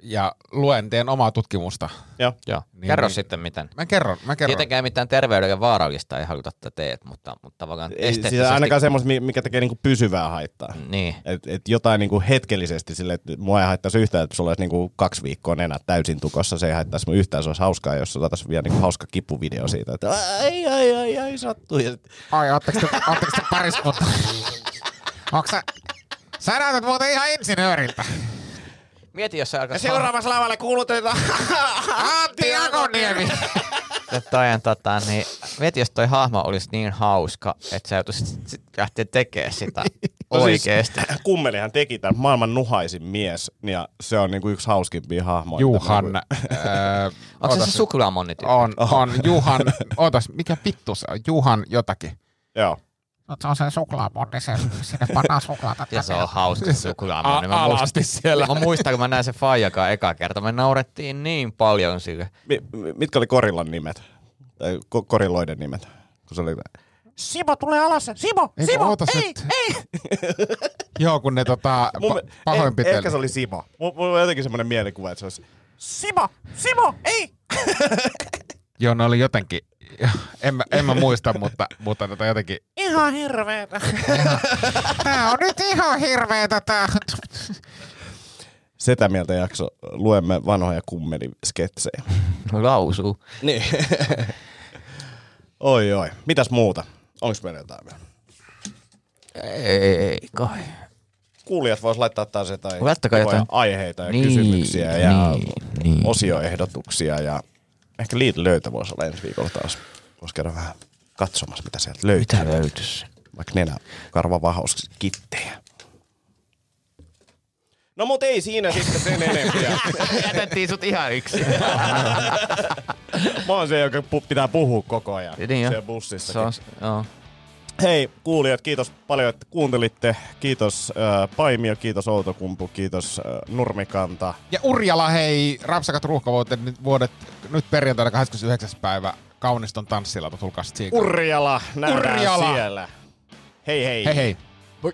ja luen, teen omaa tutkimusta. Joo. Joo. Niin, Kerro niin. sitten miten. Mä kerron, mä kerron. Tietenkään mitään terveydelle vaarallista ei haluta, että teet, mutta, mutta tavallaan Ei, siis esteettisesti... ainakaan semmoista, mi- mikä tekee niinku pysyvää haittaa. Niin. Et, et jotain niinku hetkellisesti sille, että mua ei haittaisi yhtään, että sulla olisi niinku kaksi viikkoa nenät täysin tukossa. Se ei haittaisi mun yhtään, se olisi hauskaa, jos saataisiin vielä niinku hauska kipuvideo siitä, että ai, ai, ai, ai, sattuu. Ja Ai, ootteko te, ootteko te pariskunta? Onko sä... Sä näytät muuten ihan insinööriltä. Mieti, jos sä alkaa... seuraavassa lavalle kuulutetaan Antti Akoniemi. toi on, tota, niin, mieti, jos toi hahmo olisi niin hauska, että sä joutuisit sit lähteä tekemään sitä Oikeesti. Siis, kummelihan teki tämän maailman nuhaisin mies, ja se on niinku yksi hauskimpia hahmoja. Juhan. Öö, Onko se se suklaamonni tyyppi? on, on Juhan, ootas, mikä vittu se on? Juhan jotakin. Joo. No, se on se suklaamonni, se, sinne pannaan suklaata. Ja se on hauska suklaamonni. Mä muistan, alasti siellä. mä muistan, kun mä näin se Fajakaan eka kerta. Me naurettiin niin paljon sille. Mi- mi- mitkä oli Korillan nimet? Tai ko- Korilloiden nimet? Kun se oli... Simo tulee alas. Simo, Eikö Simo, ootas, ei, et- ei. Joo, kun ne tota, Mun, pa- me- pahoinpiteli. Ehkä se oli Simo. Mulla on jotenkin semmoinen mielikuva, että se olisi... Simo, Simo, ei. Joo, ne oli jotenkin, en mä, en mä muista, mutta, mutta tota jotenkin, Ihan hirveetä. Tää on nyt ihan hirveetä tää. Setä mieltä jakso. Luemme vanhoja kummelisketsejä. Lausuu. Niin. oi oi. Mitäs muuta? Onks meillä jotain vielä? Ei kai. Kuulijat vois laittaa taas jotain. aiheita ja Niin, kysymyksiä ja niin, niin. osioehdotuksia ja ehkä Lidl löytä voisi olla ensi viikolla taas. Voisi käydä vähän katsomassa, mitä sieltä löytyy. Mitä löytyisi? Vaikka nenä karvavahaus kittejä. No mut ei siinä sitten sen enempiä. Jätettiin sut ihan yksin. Mä oon se, joka pitää puhua koko ajan Niin siellä bussissa. Se on, joo. Hei kuulijat, kiitos paljon, että kuuntelitte. Kiitos äh, Paimio, kiitos Outokumpu, kiitos äh, Nurmikanta. Ja Urjala, hei, Rapsakat ruuhkavuotet nyt vuodet, nyt perjantaina 29. päivä Kauniston tanssilla, tulkaa siitä. Urjala, nähdään Urjala. siellä. Hei hei. hei hei. Voi.